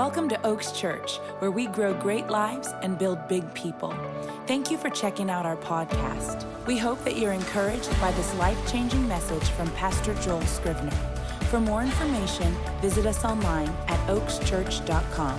Welcome to Oaks Church, where we grow great lives and build big people. Thank you for checking out our podcast. We hope that you're encouraged by this life changing message from Pastor Joel Scrivener. For more information, visit us online at oakschurch.com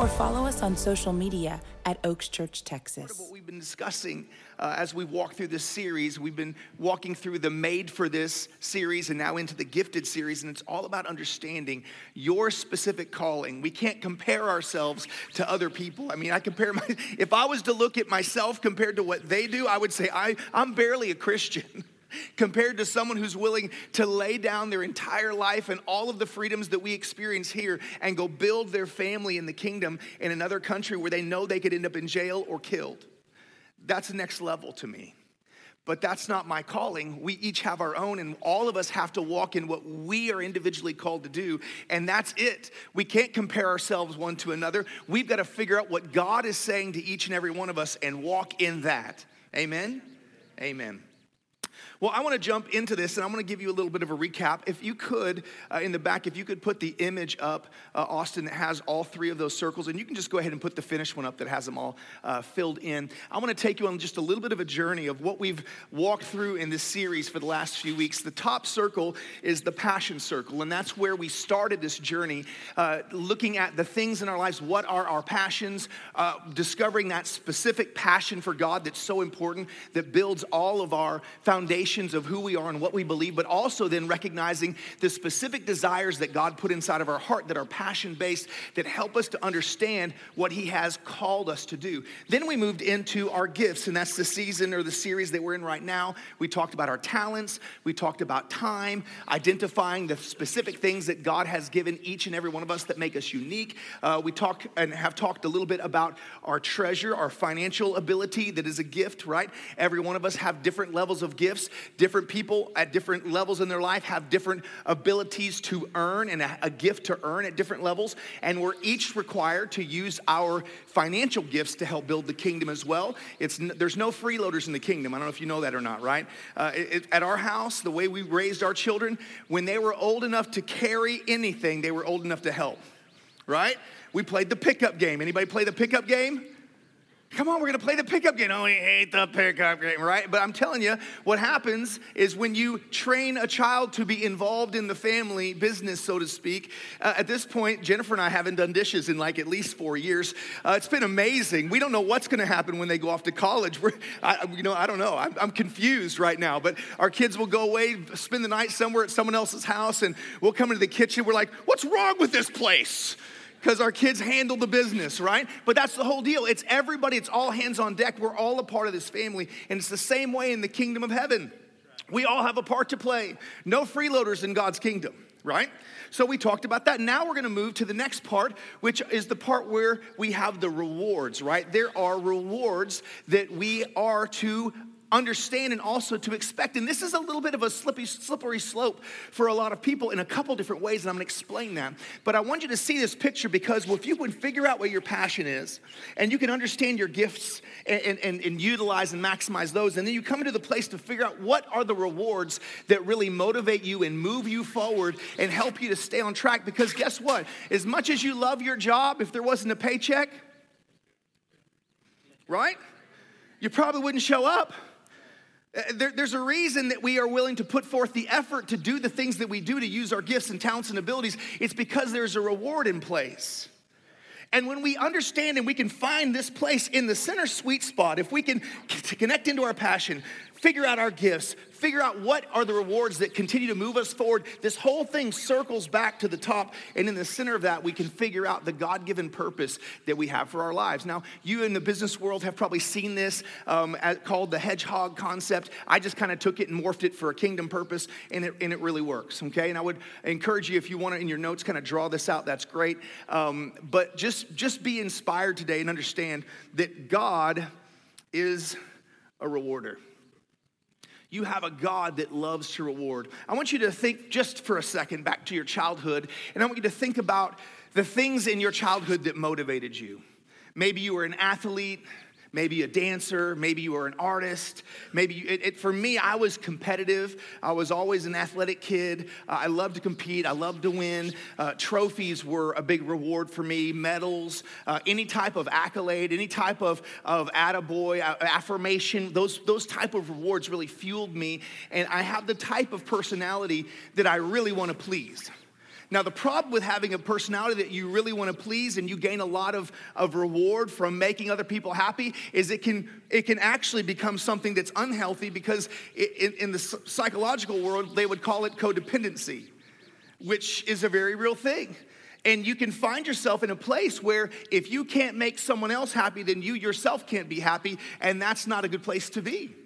or follow us on social media at Oaks Church, Texas. What we've been discussing uh, as we walk through this series, we've been walking through the Made for This series and now into the Gifted series, and it's all about understanding your specific calling. We can't compare ourselves to other people. I mean, I compare my, if I was to look at myself compared to what they do, I would say I, I'm barely a Christian. compared to someone who's willing to lay down their entire life and all of the freedoms that we experience here and go build their family in the kingdom in another country where they know they could end up in jail or killed. That's next level to me. But that's not my calling. We each have our own, and all of us have to walk in what we are individually called to do, and that's it. We can't compare ourselves one to another. We've got to figure out what God is saying to each and every one of us and walk in that. Amen? Amen. Well, I want to jump into this and I'm going to give you a little bit of a recap. If you could, uh, in the back, if you could put the image up, uh, Austin, that has all three of those circles, and you can just go ahead and put the finished one up that has them all uh, filled in. I want to take you on just a little bit of a journey of what we've walked through in this series for the last few weeks. The top circle is the passion circle, and that's where we started this journey, uh, looking at the things in our lives. What are our passions? Uh, discovering that specific passion for God that's so important, that builds all of our foundation foundations of who we are and what we believe, but also then recognizing the specific desires that God put inside of our heart that are passion based, that help us to understand what He has called us to do. Then we moved into our gifts, and that's the season or the series that we're in right now. We talked about our talents, we talked about time, identifying the specific things that God has given each and every one of us that make us unique. Uh, we talk and have talked a little bit about our treasure, our financial ability that is a gift, right? Every one of us have different levels of gifts. Different people at different levels in their life have different abilities to earn and a, a gift to earn at different levels. And we're each required to use our financial gifts to help build the kingdom as well. It's, there's no freeloaders in the kingdom. I don't know if you know that or not, right? Uh, it, at our house, the way we raised our children, when they were old enough to carry anything, they were old enough to help, right? We played the pickup game. Anybody play the pickup game? Come on, we're gonna play the pickup game. Oh, we hate the pickup game, right? But I'm telling you, what happens is when you train a child to be involved in the family business, so to speak. Uh, at this point, Jennifer and I haven't done dishes in like at least four years. Uh, it's been amazing. We don't know what's gonna happen when they go off to college. We're, I, you know, I don't know. I'm, I'm confused right now. But our kids will go away, spend the night somewhere at someone else's house, and we'll come into the kitchen. We're like, "What's wrong with this place?" Because our kids handle the business, right? But that's the whole deal. It's everybody, it's all hands on deck. We're all a part of this family. And it's the same way in the kingdom of heaven. We all have a part to play. No freeloaders in God's kingdom, right? So we talked about that. Now we're going to move to the next part, which is the part where we have the rewards, right? There are rewards that we are to understand and also to expect. And this is a little bit of a slippy, slippery slope for a lot of people in a couple different ways, and I'm gonna explain that. But I want you to see this picture because if you would figure out what your passion is and you can understand your gifts and, and, and utilize and maximize those, and then you come into the place to figure out what are the rewards that really motivate you and move you forward and help you to stay on track. Because guess what? As much as you love your job, if there wasn't a paycheck, right? You probably wouldn't show up. Uh, there, there's a reason that we are willing to put forth the effort to do the things that we do to use our gifts and talents and abilities. It's because there's a reward in place. And when we understand and we can find this place in the center sweet spot, if we can connect into our passion, figure out our gifts, figure out what are the rewards that continue to move us forward. This whole thing circles back to the top, and in the center of that, we can figure out the God given purpose that we have for our lives. Now, you in the business world have probably seen this um, called the hedgehog concept. I just kind of took it and morphed it for a kingdom purpose, and it, and it really works, okay? And I would encourage you, if you want to, in your notes, kind of draw this out, that's great. Um, but just, just be inspired today and understand that God is a rewarder. You have a God that loves to reward. I want you to think just for a second back to your childhood, and I want you to think about the things in your childhood that motivated you. Maybe you were an athlete, maybe a dancer, maybe you were an artist. Maybe you, it, it, for me, I was competitive. I was always an athletic kid. Uh, I loved to compete. I loved to win. Uh, trophies were a big reward for me. Medals, uh, any type of accolade, any type of of attaboy, affirmation. Those those type of rewards really fueled me. And I have the type of personality that I really want to please. Now, the problem with having a personality that you really want to please and you gain a lot of, of reward from making other people happy is it can, it can actually become something that's unhealthy because in, in the psychological world, they would call it codependency, which is a very real thing. And you can find yourself in a place where if you can't make someone else happy, then you yourself can't be happy, and that's not a good place to be.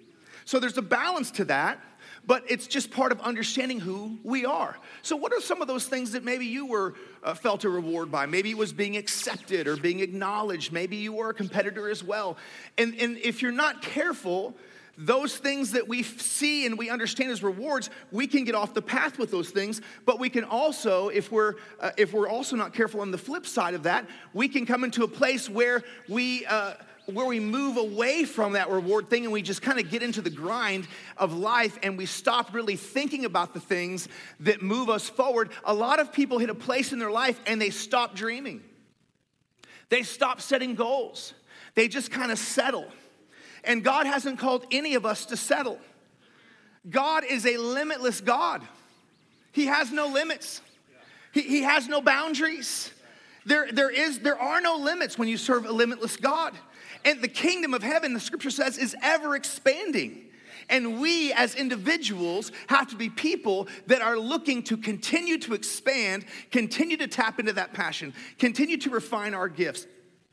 So there's a balance to that but it's just part of understanding who we are. So, what are some of those things that maybe you were uh, felt a reward by? Maybe it was being accepted or being acknowledged. Maybe you were a competitor as well. And, and if you're not careful, those things that we see and we understand as rewards, we can get off the path with those things. But we can also, if we're uh, if we're also not careful on the flip side of that, we can come into a place where we. Uh, where we move away from that reward thing and we just kind of get into the grind of life and we stop really thinking about the things that move us forward. A lot of people hit a place in their life and they stop dreaming. They stop setting goals. They just kind of settle. And God hasn't called any of us to settle. God is a limitless God. He has no limits. He, he has no boundaries. There, there, is, there are no limits when you serve a limitless God. And the kingdom of heaven, the scripture says, is ever expanding. And we as individuals have to be people that are looking to continue to expand, continue to tap into that passion, continue to refine our gifts,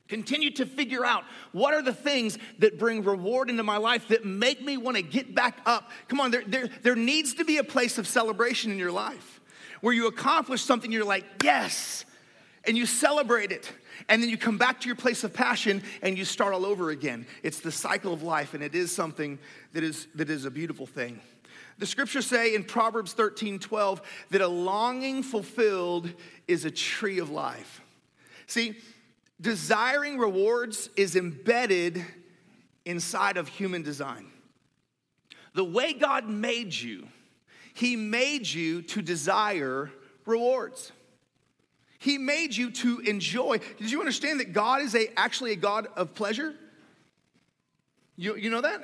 continue to figure out what are the things that bring reward into my life that make me want to get back up. Come on, there, there, there needs to be a place of celebration in your life where you accomplish something, you're like, yes, and you celebrate it and then you come back to your place of passion and you start all over again. It's the cycle of life, and it is something that is, that is a beautiful thing. The scriptures say in Proverbs 13 12 that a longing fulfilled is a tree of life. See, desiring rewards is embedded inside of human design. The way God made you, He made you to desire rewards. He made you to enjoy. Did you understand that God is a, actually a God of pleasure? You, you know that?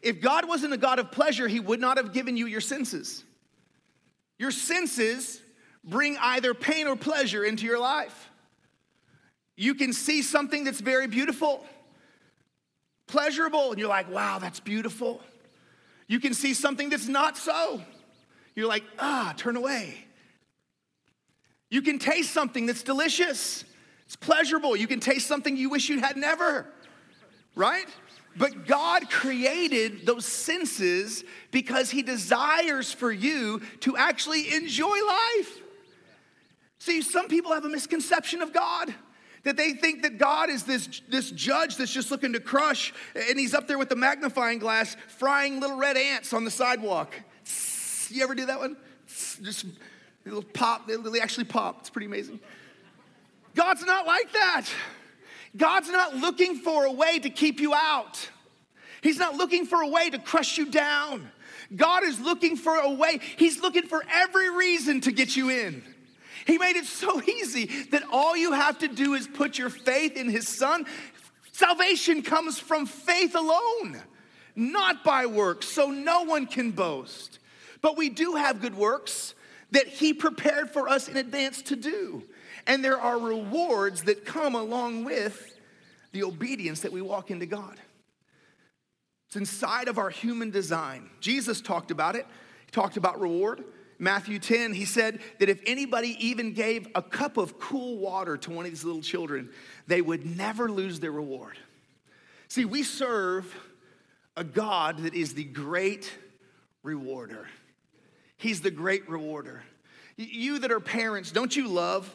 If God wasn't a God of pleasure, He would not have given you your senses. Your senses bring either pain or pleasure into your life. You can see something that's very beautiful, pleasurable, and you're like, wow, that's beautiful. You can see something that's not so. You're like, ah, turn away. You can taste something that's delicious, it's pleasurable. You can taste something you wish you had never, right? But God created those senses because He desires for you to actually enjoy life. See, some people have a misconception of God that they think that God is this, this judge that's just looking to crush, and he's up there with the magnifying glass frying little red ants on the sidewalk. You ever do that one? Just It'll pop, they actually pop. It's pretty amazing. God's not like that. God's not looking for a way to keep you out. He's not looking for a way to crush you down. God is looking for a way, He's looking for every reason to get you in. He made it so easy that all you have to do is put your faith in His Son. Salvation comes from faith alone, not by works, so no one can boast. But we do have good works that He prepared for us in advance to do. And there are rewards that come along with the obedience that we walk into God. It's inside of our human design. Jesus talked about it, He talked about reward. Matthew 10, he said that if anybody even gave a cup of cool water to one of these little children, they would never lose their reward. See, we serve a God that is the great rewarder. He's the great rewarder. You that are parents, don't you love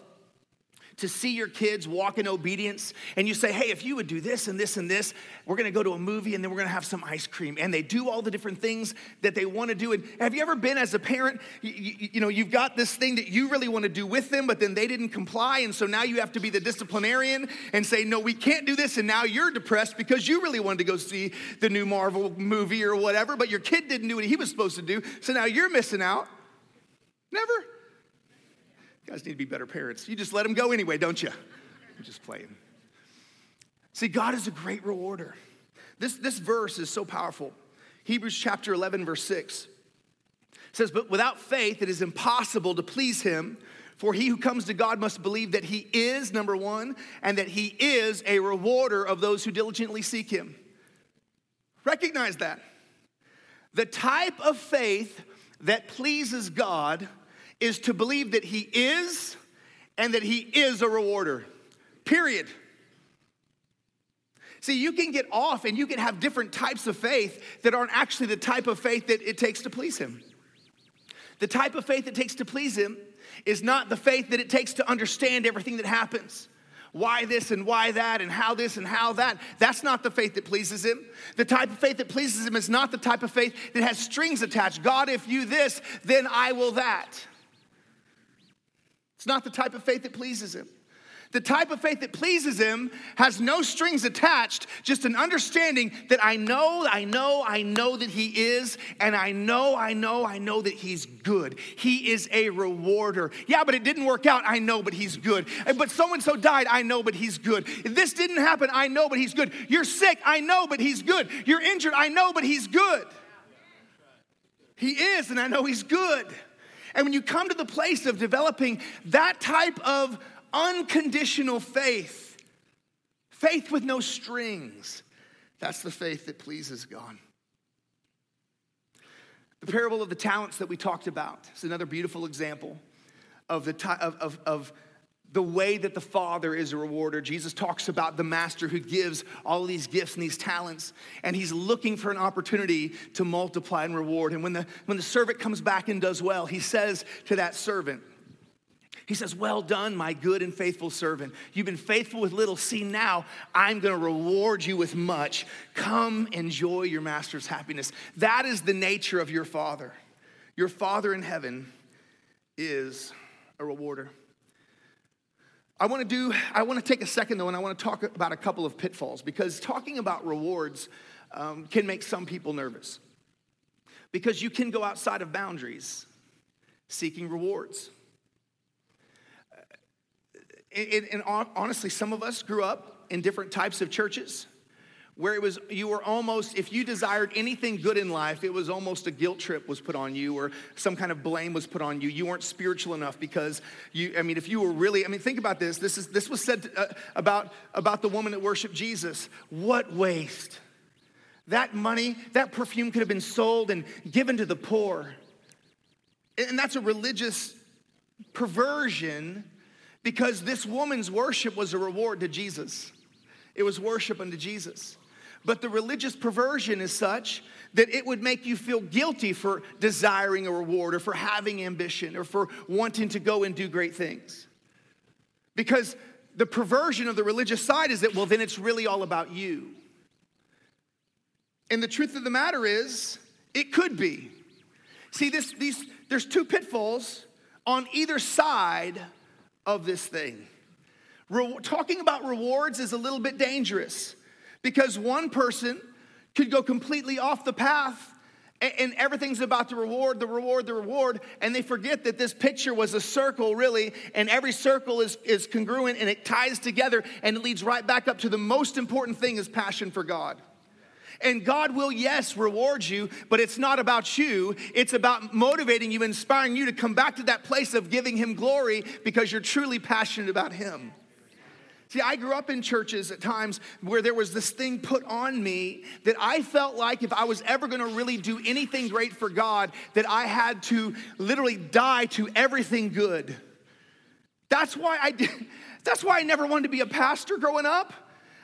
to see your kids walk in obedience and you say, hey, if you would do this and this and this, we're gonna go to a movie and then we're gonna have some ice cream. And they do all the different things that they wanna do. And have you ever been as a parent, you, you, you know, you've got this thing that you really wanna do with them, but then they didn't comply. And so now you have to be the disciplinarian and say, no, we can't do this. And now you're depressed because you really wanted to go see the new Marvel movie or whatever, but your kid didn't do what he was supposed to do. So now you're missing out. Never? You guys need to be better parents. You just let them go anyway, don't you? I'm just playing. See, God is a great rewarder. This, this verse is so powerful. Hebrews chapter 11, verse 6 says, But without faith, it is impossible to please him. For he who comes to God must believe that he is, number one, and that he is a rewarder of those who diligently seek him. Recognize that. The type of faith that pleases God is to believe that He is and that He is a rewarder. Period. See, you can get off and you can have different types of faith that aren't actually the type of faith that it takes to please Him. The type of faith it takes to please Him is not the faith that it takes to understand everything that happens. Why this and why that, and how this and how that. That's not the faith that pleases him. The type of faith that pleases him is not the type of faith that has strings attached. God, if you this, then I will that. It's not the type of faith that pleases him. The type of faith that pleases him has no strings attached, just an understanding that I know, I know, I know that he is, and I know, I know, I know that he's good. He is a rewarder. Yeah, but it didn't work out. I know, but he's good. But so and so died. I know, but he's good. This didn't happen. I know, but he's good. You're sick. I know, but he's good. You're injured. I know, but he's good. He is, and I know he's good. And when you come to the place of developing that type of unconditional faith, faith with no strings, that's the faith that pleases God. The parable of the talents that we talked about is another beautiful example of the, of, of, of the way that the Father is a rewarder. Jesus talks about the master who gives all these gifts and these talents, and he's looking for an opportunity to multiply and reward. And when the, when the servant comes back and does well, he says to that servant, he says, Well done, my good and faithful servant. You've been faithful with little. See, now I'm going to reward you with much. Come enjoy your master's happiness. That is the nature of your Father. Your Father in heaven is a rewarder. I want to do, I want to take a second though, and I want to talk about a couple of pitfalls because talking about rewards um, can make some people nervous. Because you can go outside of boundaries seeking rewards. And, and honestly, some of us grew up in different types of churches where it was you were almost if you desired anything good in life it was almost a guilt trip was put on you or some kind of blame was put on you. You weren't spiritual enough because you i mean if you were really i mean think about this. This is this was said uh, about about the woman that worshiped jesus. What waste. That money that perfume could have been sold and given to the poor. And that's a religious perversion because this woman's worship was a reward to jesus. It was worship unto jesus but the religious perversion is such that it would make you feel guilty for desiring a reward or for having ambition or for wanting to go and do great things. Because the perversion of the religious side is that, well, then it's really all about you. And the truth of the matter is, it could be. See, this, these, there's two pitfalls on either side of this thing. Re- talking about rewards is a little bit dangerous because one person could go completely off the path and everything's about the reward, the reward, the reward, and they forget that this picture was a circle, really, and every circle is, is congruent and it ties together and it leads right back up to the most important thing is passion for God. And God will, yes, reward you, but it's not about you. It's about motivating you, inspiring you to come back to that place of giving Him glory because you're truly passionate about Him. See, I grew up in churches at times where there was this thing put on me that I felt like if I was ever gonna really do anything great for God, that I had to literally die to everything good. That's why I did, that's why I never wanted to be a pastor growing up.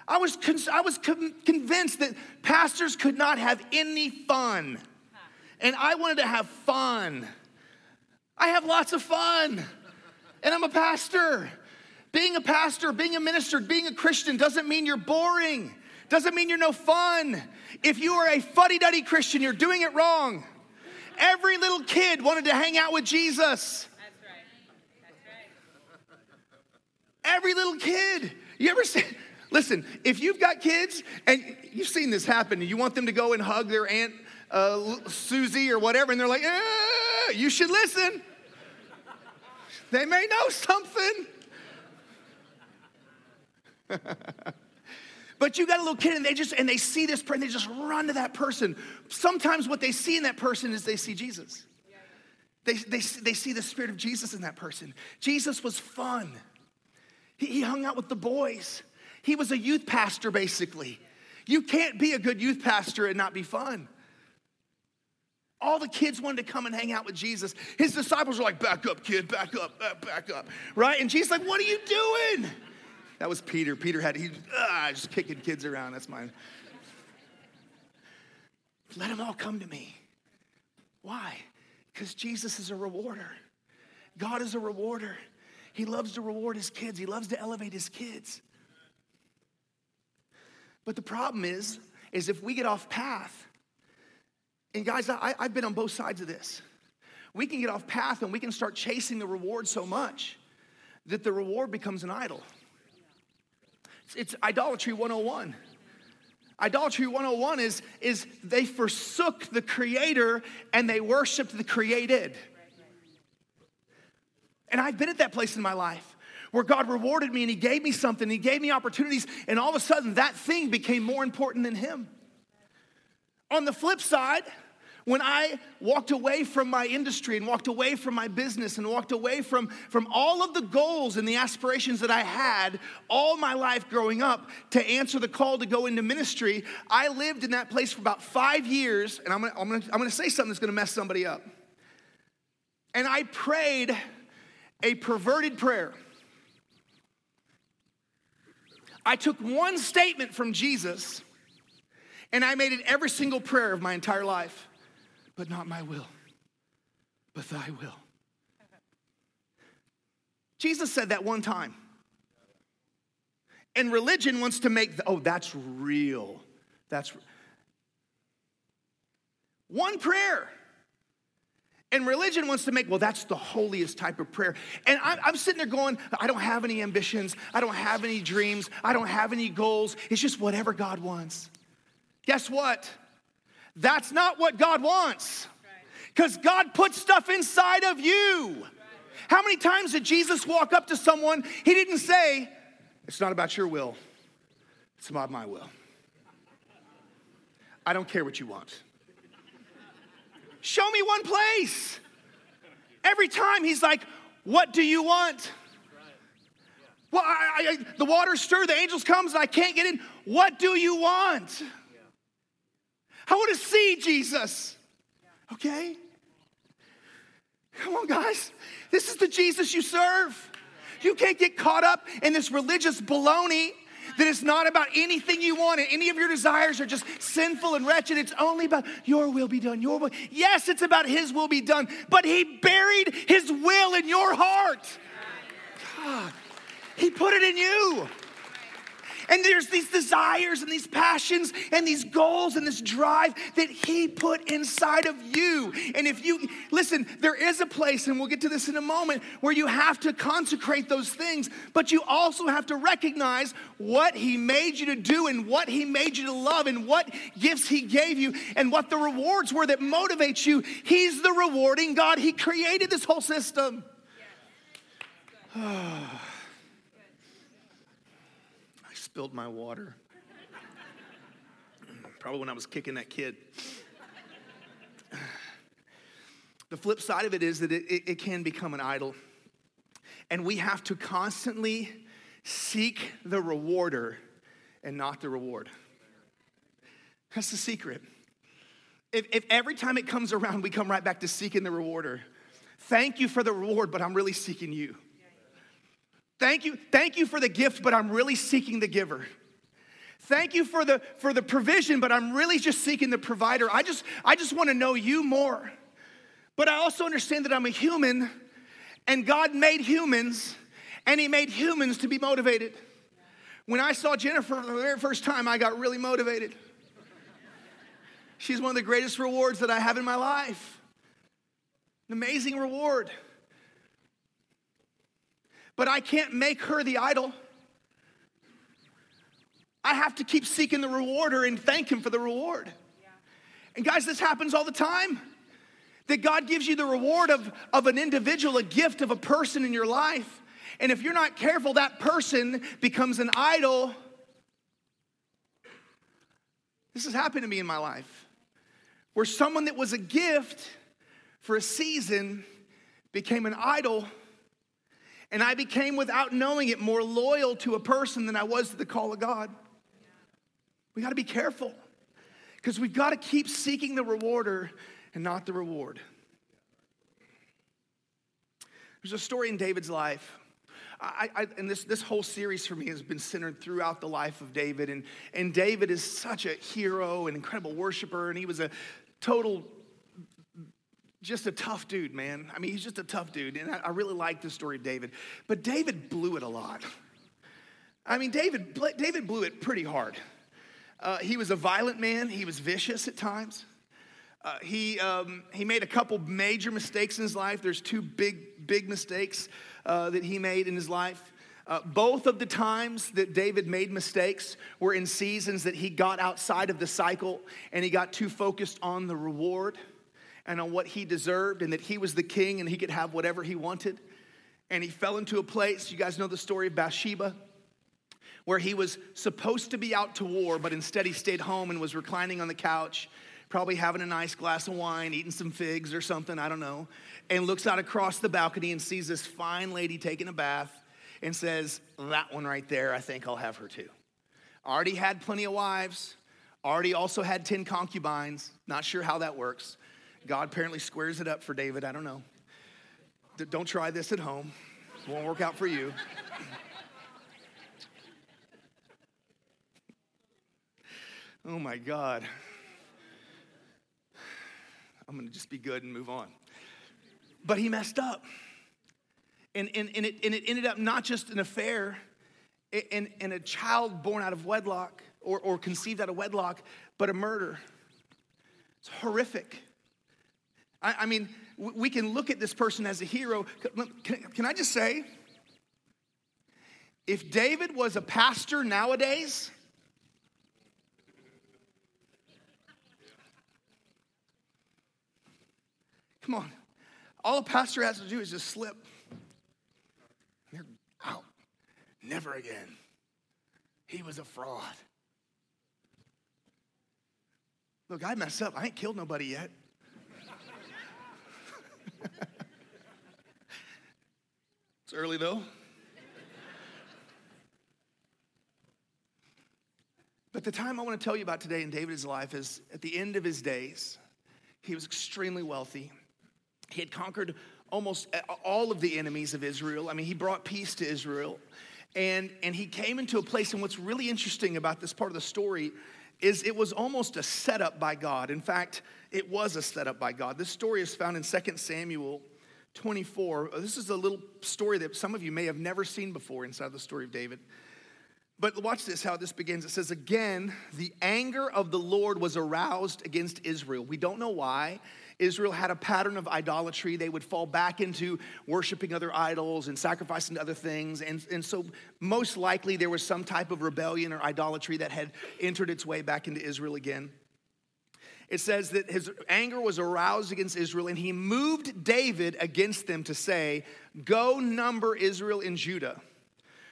I was, I was convinced that pastors could not have any fun. And I wanted to have fun. I have lots of fun. And I'm a pastor. Being a pastor, being a minister, being a Christian doesn't mean you're boring, doesn't mean you're no fun. If you are a fuddy duddy Christian, you're doing it wrong. Every little kid wanted to hang out with Jesus. Every little kid. You ever see? Listen, if you've got kids and you've seen this happen, and you want them to go and hug their aunt uh, Susie or whatever, and they're like, eh, you should listen. They may know something. but you got a little kid and they just and they see this person, they just run to that person. Sometimes what they see in that person is they see Jesus. They, they, they see the spirit of Jesus in that person. Jesus was fun. He, he hung out with the boys. He was a youth pastor, basically. You can't be a good youth pastor and not be fun. All the kids wanted to come and hang out with Jesus. His disciples were like, back up, kid, back up, back up, right? And Jesus like, what are you doing? That was Peter. Peter had, he ah, just kicking kids around. That's mine. Let them all come to me. Why? Because Jesus is a rewarder. God is a rewarder. He loves to reward his kids, he loves to elevate his kids. But the problem is, is if we get off path, and guys, I, I've been on both sides of this. We can get off path and we can start chasing the reward so much that the reward becomes an idol. It's, idolatry 101. Idolatry 101 is, is they forsook the creator and they worshiped the created. And I've been at that place in my life where God rewarded me and He gave me something, He gave me opportunities, and all of a sudden that thing became more important than Him. On the flip side, when I walked away from my industry and walked away from my business and walked away from, from all of the goals and the aspirations that I had all my life growing up to answer the call to go into ministry, I lived in that place for about five years. And I'm gonna, I'm gonna, I'm gonna say something that's gonna mess somebody up. And I prayed a perverted prayer. I took one statement from Jesus and I made it every single prayer of my entire life. But not my will, but thy will. Jesus said that one time. And religion wants to make, the, oh, that's real. That's one prayer. And religion wants to make, well, that's the holiest type of prayer. And I'm, I'm, sitting there going, I don't have any ambitions. I don't have any dreams. I don't have any goals. It's just whatever God wants. Guess what? That's not what God wants. Because God puts stuff inside of you. How many times did Jesus walk up to someone? He didn't say, It's not about your will, it's about my will. I don't care what you want. Show me one place. Every time he's like, What do you want? Well, I, I, the waters stir, the angels comes, and I can't get in. What do you want? I want to see Jesus. Okay? Come on, guys. This is the Jesus you serve. You can't get caught up in this religious baloney that it's not about anything you want and any of your desires are just sinful and wretched. It's only about your will be done, your will. Yes, it's about his will be done, but he buried his will in your heart. God, he put it in you. And there's these desires and these passions and these goals and this drive that He put inside of you. And if you, listen, there is a place, and we'll get to this in a moment, where you have to consecrate those things, but you also have to recognize what He made you to do and what He made you to love and what gifts He gave you and what the rewards were that motivate you. He's the rewarding God. He created this whole system. spilled my water. Probably when I was kicking that kid. The flip side of it is that it, it, it can become an idol. And we have to constantly seek the rewarder and not the reward. That's the secret. If, if every time it comes around, we come right back to seeking the rewarder, thank you for the reward, but I'm really seeking you. Thank you, thank you for the gift, but I'm really seeking the giver. Thank you for the for the provision, but I'm really just seeking the provider. I just I just want to know you more. But I also understand that I'm a human and God made humans And he made humans to be motivated. When I saw Jennifer for the very first time, I got really motivated. She's one of the greatest rewards that I have in my life. An amazing reward. But I can't make her the idol. I have to keep seeking the rewarder and thank him for the reward. And guys, this happens all the time. That God gives you the reward of, of an individual, a gift of a person in your life. And if you're not careful, that person becomes an idol. This has happened to me in my life, where someone that was a gift for a season became an idol. And I became, without knowing it, more loyal to a person than I was to the call of God. We got to be careful because we've got to keep seeking the rewarder and not the reward. There's a story in David's life. I, I, and this, this whole series for me has been centered throughout the life of David. And, and David is such a hero, an incredible worshiper, and he was a total, just a tough dude, man. I mean, he's just a tough dude. And I, I really like the story of David. But David blew it a lot. I mean, David, David blew it pretty hard. Uh, he was a violent man, he was vicious at times. Uh, he, um, he made a couple major mistakes in his life. There's two big, big mistakes uh, that he made in his life. Uh, both of the times that David made mistakes were in seasons that he got outside of the cycle and he got too focused on the reward and on what he deserved and that he was the king and he could have whatever he wanted. And he fell into a place, you guys know the story of Bathsheba, where he was supposed to be out to war, but instead he stayed home and was reclining on the couch probably having a nice glass of wine, eating some figs or something, I don't know, and looks out across the balcony and sees this fine lady taking a bath and says, That one right there, I think I'll have her too. Already had plenty of wives, already also had 10 concubines. Not sure how that works. God apparently squares it up for David, I don't know. Don't try this at home, it won't work out for you. Oh my God. I'm going to just be good and move on. But he messed up. And, and, and, it, and it ended up not just an affair and, and a child born out of wedlock or, or conceived out of wedlock, but a murder. It's horrific. I, I mean, we can look at this person as a hero. Can, can I just say, if David was a pastor nowadays, Come on. All a pastor has to do is just slip. You're out. Never again. He was a fraud. Look, I messed up. I ain't killed nobody yet. It's early though. But the time I want to tell you about today in David's life is at the end of his days. He was extremely wealthy. He had conquered almost all of the enemies of Israel. I mean, he brought peace to Israel. And, and he came into a place, and what's really interesting about this part of the story is it was almost a setup by God. In fact, it was a setup by God. This story is found in 2 Samuel 24. This is a little story that some of you may have never seen before inside the story of David. But watch this, how this begins. It says, Again, the anger of the Lord was aroused against Israel. We don't know why. Israel had a pattern of idolatry. They would fall back into worshiping other idols and sacrificing other things. And, and so, most likely, there was some type of rebellion or idolatry that had entered its way back into Israel again. It says that his anger was aroused against Israel, and he moved David against them to say, Go number Israel and Judah.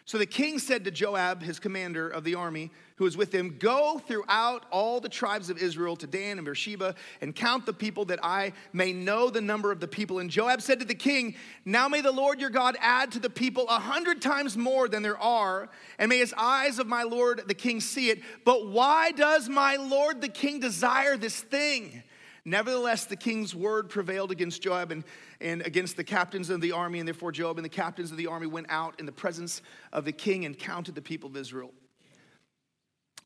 So the king said to Joab, his commander of the army, who was with him, Go throughout all the tribes of Israel to Dan and Beersheba and count the people that I may know the number of the people. And Joab said to the king, Now may the Lord your God add to the people a hundred times more than there are, and may his eyes of my Lord the king see it. But why does my Lord the king desire this thing? Nevertheless, the king's word prevailed against Joab and, and against the captains of the army, and therefore Joab and the captains of the army went out in the presence of the king and counted the people of Israel.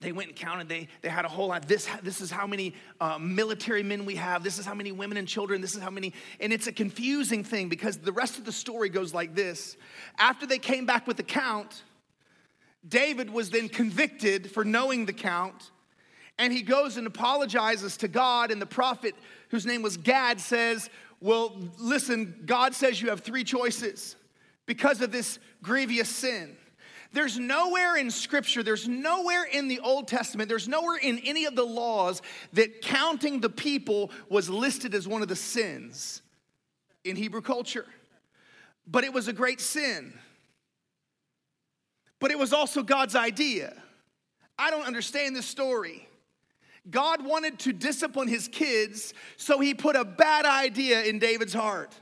they went and counted. They, they had a whole lot. This, this is how many uh, military men we have. This is how many women and children. This is how many. And it's a confusing thing because the rest of the story goes like this. After they came back with the count, David was then convicted for knowing the count. And he goes and apologizes to God. And the prophet, whose name was Gad, says, Well, listen, God says you have three choices because of this grievous sin. There's nowhere in Scripture, there's nowhere in the Old Testament, there's nowhere in any of the laws that counting the people was listed as one of the sins in Hebrew culture. But it was a great sin. But it was also God's idea. I don't understand this story. God wanted to discipline his kids, so he put a bad idea in David's heart.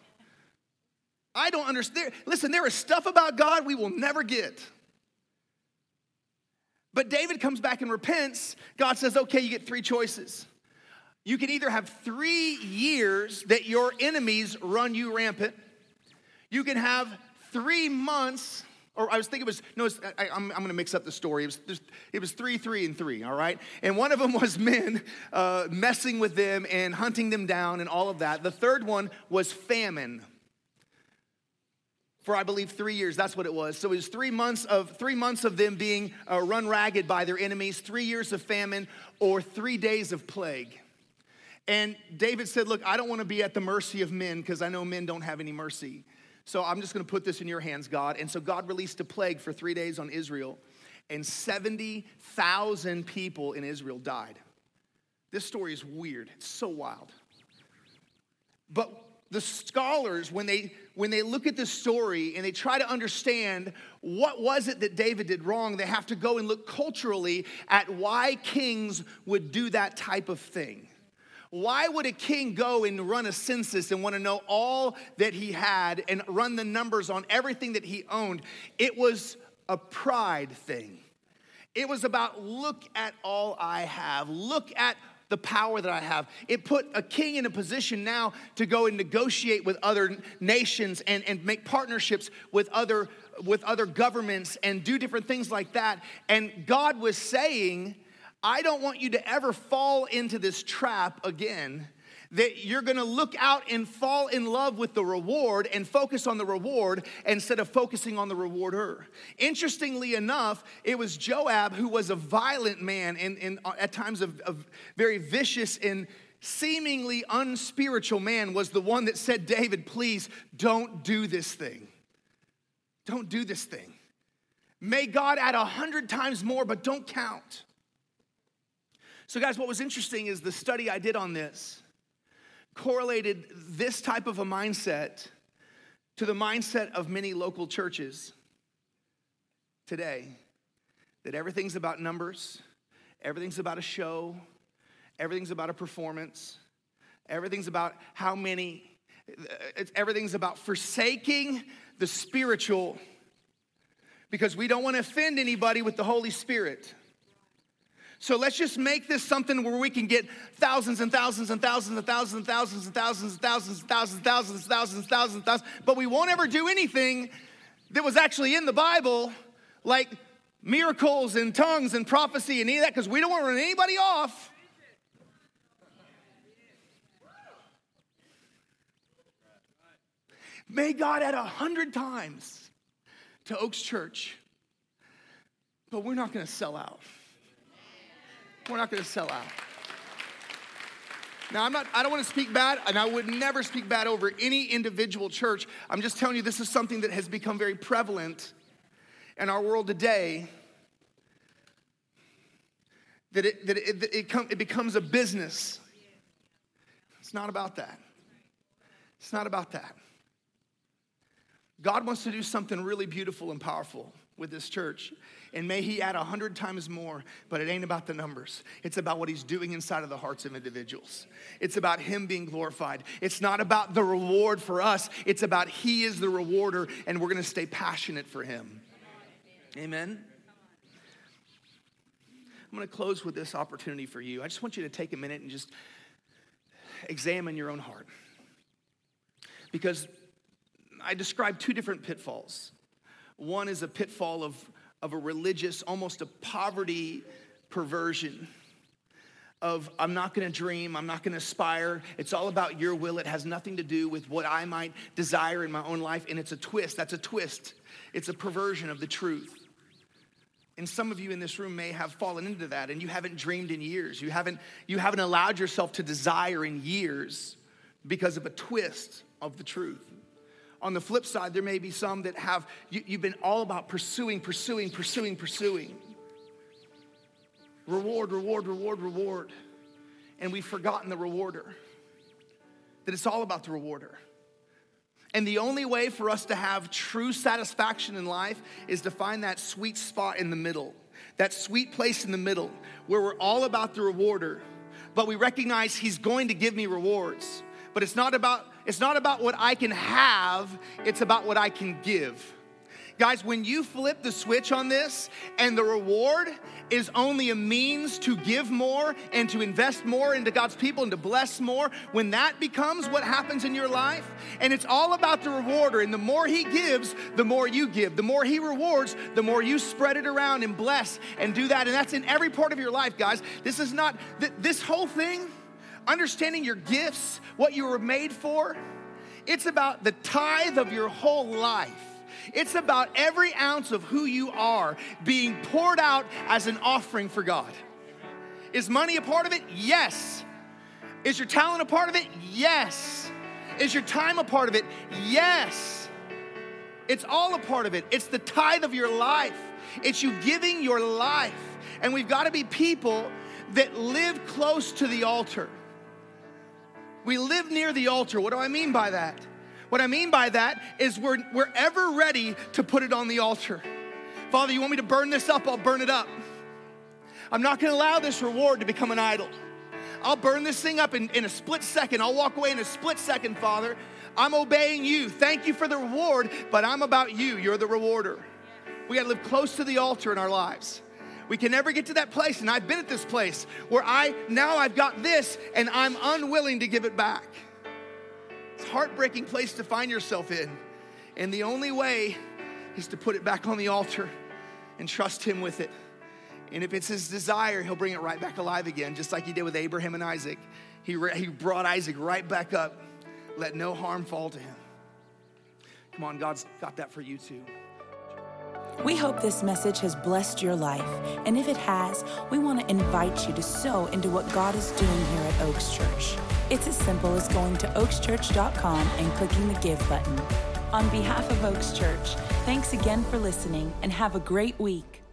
I don't understand. Listen, there is stuff about God we will never get. But David comes back and repents. God says, okay, you get three choices. You can either have three years that your enemies run you rampant, you can have three months. Or I was thinking it was, no, I, am going to mix up the story. It was, it was three, three, and three, all right? And one of them was men uh, messing with them and hunting them down and all of that. The third one was famine for I believe three years. That's what it was. So it was three months of three months of them being uh, run ragged by their enemies, three years of famine, or three days of plague. And David said, "Look, I don't want to be at the mercy of men because I know men don't have any mercy. So I'm just going to put this in your hands, God." And so God released a plague for three days on Israel, and seventy thousand people in Israel died. This story is weird. It's so wild. But the scholars, when they when they look at this story and they try to understand what was it that David did wrong, they have to go and look culturally at why kings would do that type of thing. Why would a king go and run a census and want to know all that he had and run the numbers on everything that he owned? It was a pride thing. It was about look at all I have, look at the power that I have. It put a king in a position now to go and negotiate with other nations and, and make partnerships with other, with other governments and do different things like that. And God was saying, I don't want you to ever fall into this trap again that you're gonna look out and fall in love with the reward and focus on the reward instead of focusing on the rewarder. Interestingly enough, it was Joab who was a violent man and, and uh, at times a, a very vicious and seemingly unspiritual man was the one that said, David, please don't do this thing. Don't do this thing. May God add a hundred times more, but don't count. So, guys, what was interesting is the study I did on this correlated this type of a mindset to the mindset of many local churches today that everything's about numbers, everything's about a show, everything's about a performance, everything's about how many, everything's about forsaking the spiritual because we don't want to offend anybody with the Holy Spirit. So let's just make this something where we can get thousands and thousands and thousands and thousands and thousands and thousands and thousands and thousands and thousands and thousands and thousands and thousands, but we won't ever do anything that was actually in the Bible, like miracles and tongues and prophecy and any of that, because we don't want to run anybody off. May God add a hundred times to Oaks Church, but we're not going to sell out. We're not going to sell out. Now, I'm not, I don't want to speak bad, and I would never speak bad over any individual church. I'm just telling you, this is something that has become very prevalent in our world today. That it, that it, it, it, it becomes a business. It's not about that. It's not about that. God wants to do something really beautiful and powerful with this church. And may he add a hundred times more, but it ain't about the numbers. It's about what he's doing inside of the hearts of individuals. It's about him being glorified. It's not about the reward for us, it's about he is the rewarder, and we're gonna stay passionate for him. Amen. I'm gonna close with this opportunity for you. I just want you to take a minute and just examine your own heart. Because I described two different pitfalls one is a pitfall of, of a religious, almost a poverty perversion of I'm not gonna dream, I'm not gonna aspire. It's all about your will. It has nothing to do with what I might desire in my own life. And it's a twist. That's a twist. It's a perversion of the truth. And some of you in this room may have fallen into that and you haven't dreamed in years. You haven't, you haven't allowed yourself to desire in years because of a twist of the truth. On the flip side, there may be some that have, you, you've been all about pursuing, pursuing, pursuing, pursuing. Reward, reward, reward, reward. And we've forgotten the rewarder. That it's all about the rewarder. And the only way for us to have true satisfaction in life is to find that sweet spot in the middle, that sweet place in the middle where we're all about the rewarder, but we recognize He's going to give me rewards. But it's not about it's not about what I can have, it's about what I can give. Guys, when you flip the switch on this and the reward is only a means to give more and to invest more into God's people and to bless more, when that becomes what happens in your life, and it's all about the rewarder, and the more He gives, the more you give. The more He rewards, the more you spread it around and bless and do that. And that's in every part of your life, guys. This is not, this whole thing, understanding your gifts, what you were made for, it's about the tithe of your whole life. It's about every ounce of who you are being poured out as an offering for God. Is money a part of it? Yes. Is your talent a part of it? Yes. Is your time a part of it? Yes. It's all a part of it. It's the tithe of your life, it's you giving your life. And we've got to be people that live close to the altar. We live near the altar. What do I mean by that? What I mean by that is we're, we're ever ready to put it on the altar. Father, you want me to burn this up? I'll burn it up. I'm not gonna allow this reward to become an idol. I'll burn this thing up in, in a split second. I'll walk away in a split second, Father. I'm obeying you. Thank you for the reward, but I'm about you. You're the rewarder. We gotta live close to the altar in our lives. We can never get to that place, and I've been at this place where I now I've got this and I'm unwilling to give it back. It's a heartbreaking place to find yourself in. And the only way is to put it back on the altar and trust Him with it. And if it's His desire, He'll bring it right back alive again, just like He did with Abraham and Isaac. He, re- he brought Isaac right back up. Let no harm fall to him. Come on, God's got that for you too. We hope this message has blessed your life. And if it has, we want to invite you to sow into what God is doing here at Oaks Church. It's as simple as going to oakschurch.com and clicking the Give button. On behalf of Oaks Church, thanks again for listening and have a great week.